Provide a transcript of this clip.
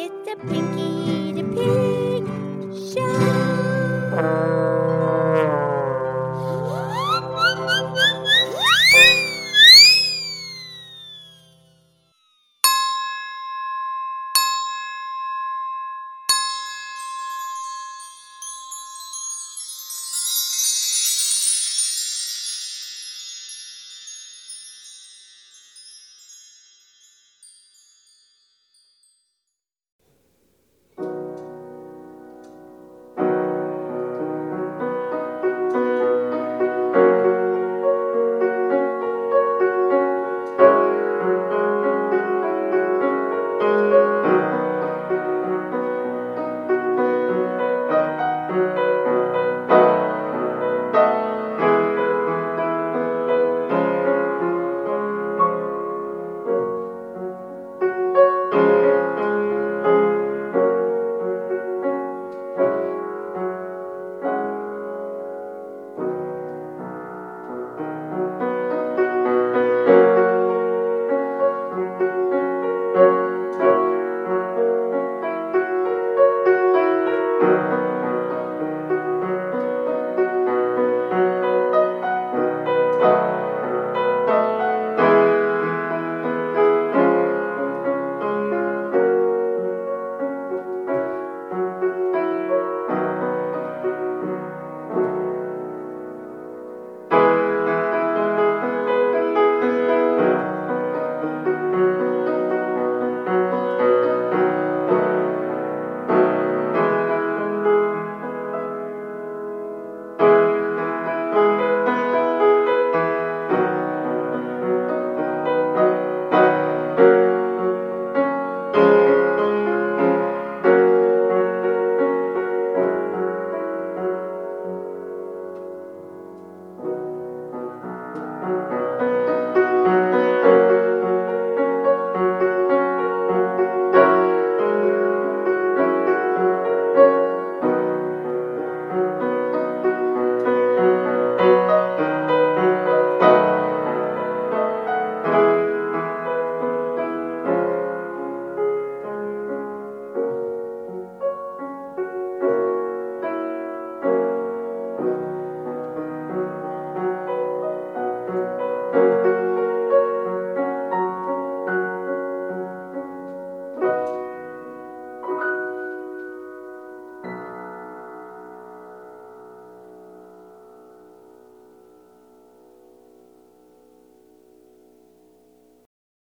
It's a Pinky Bye.